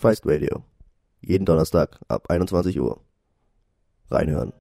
Feist Radio. Jeden Donnerstag ab 21 Uhr. Reinhören.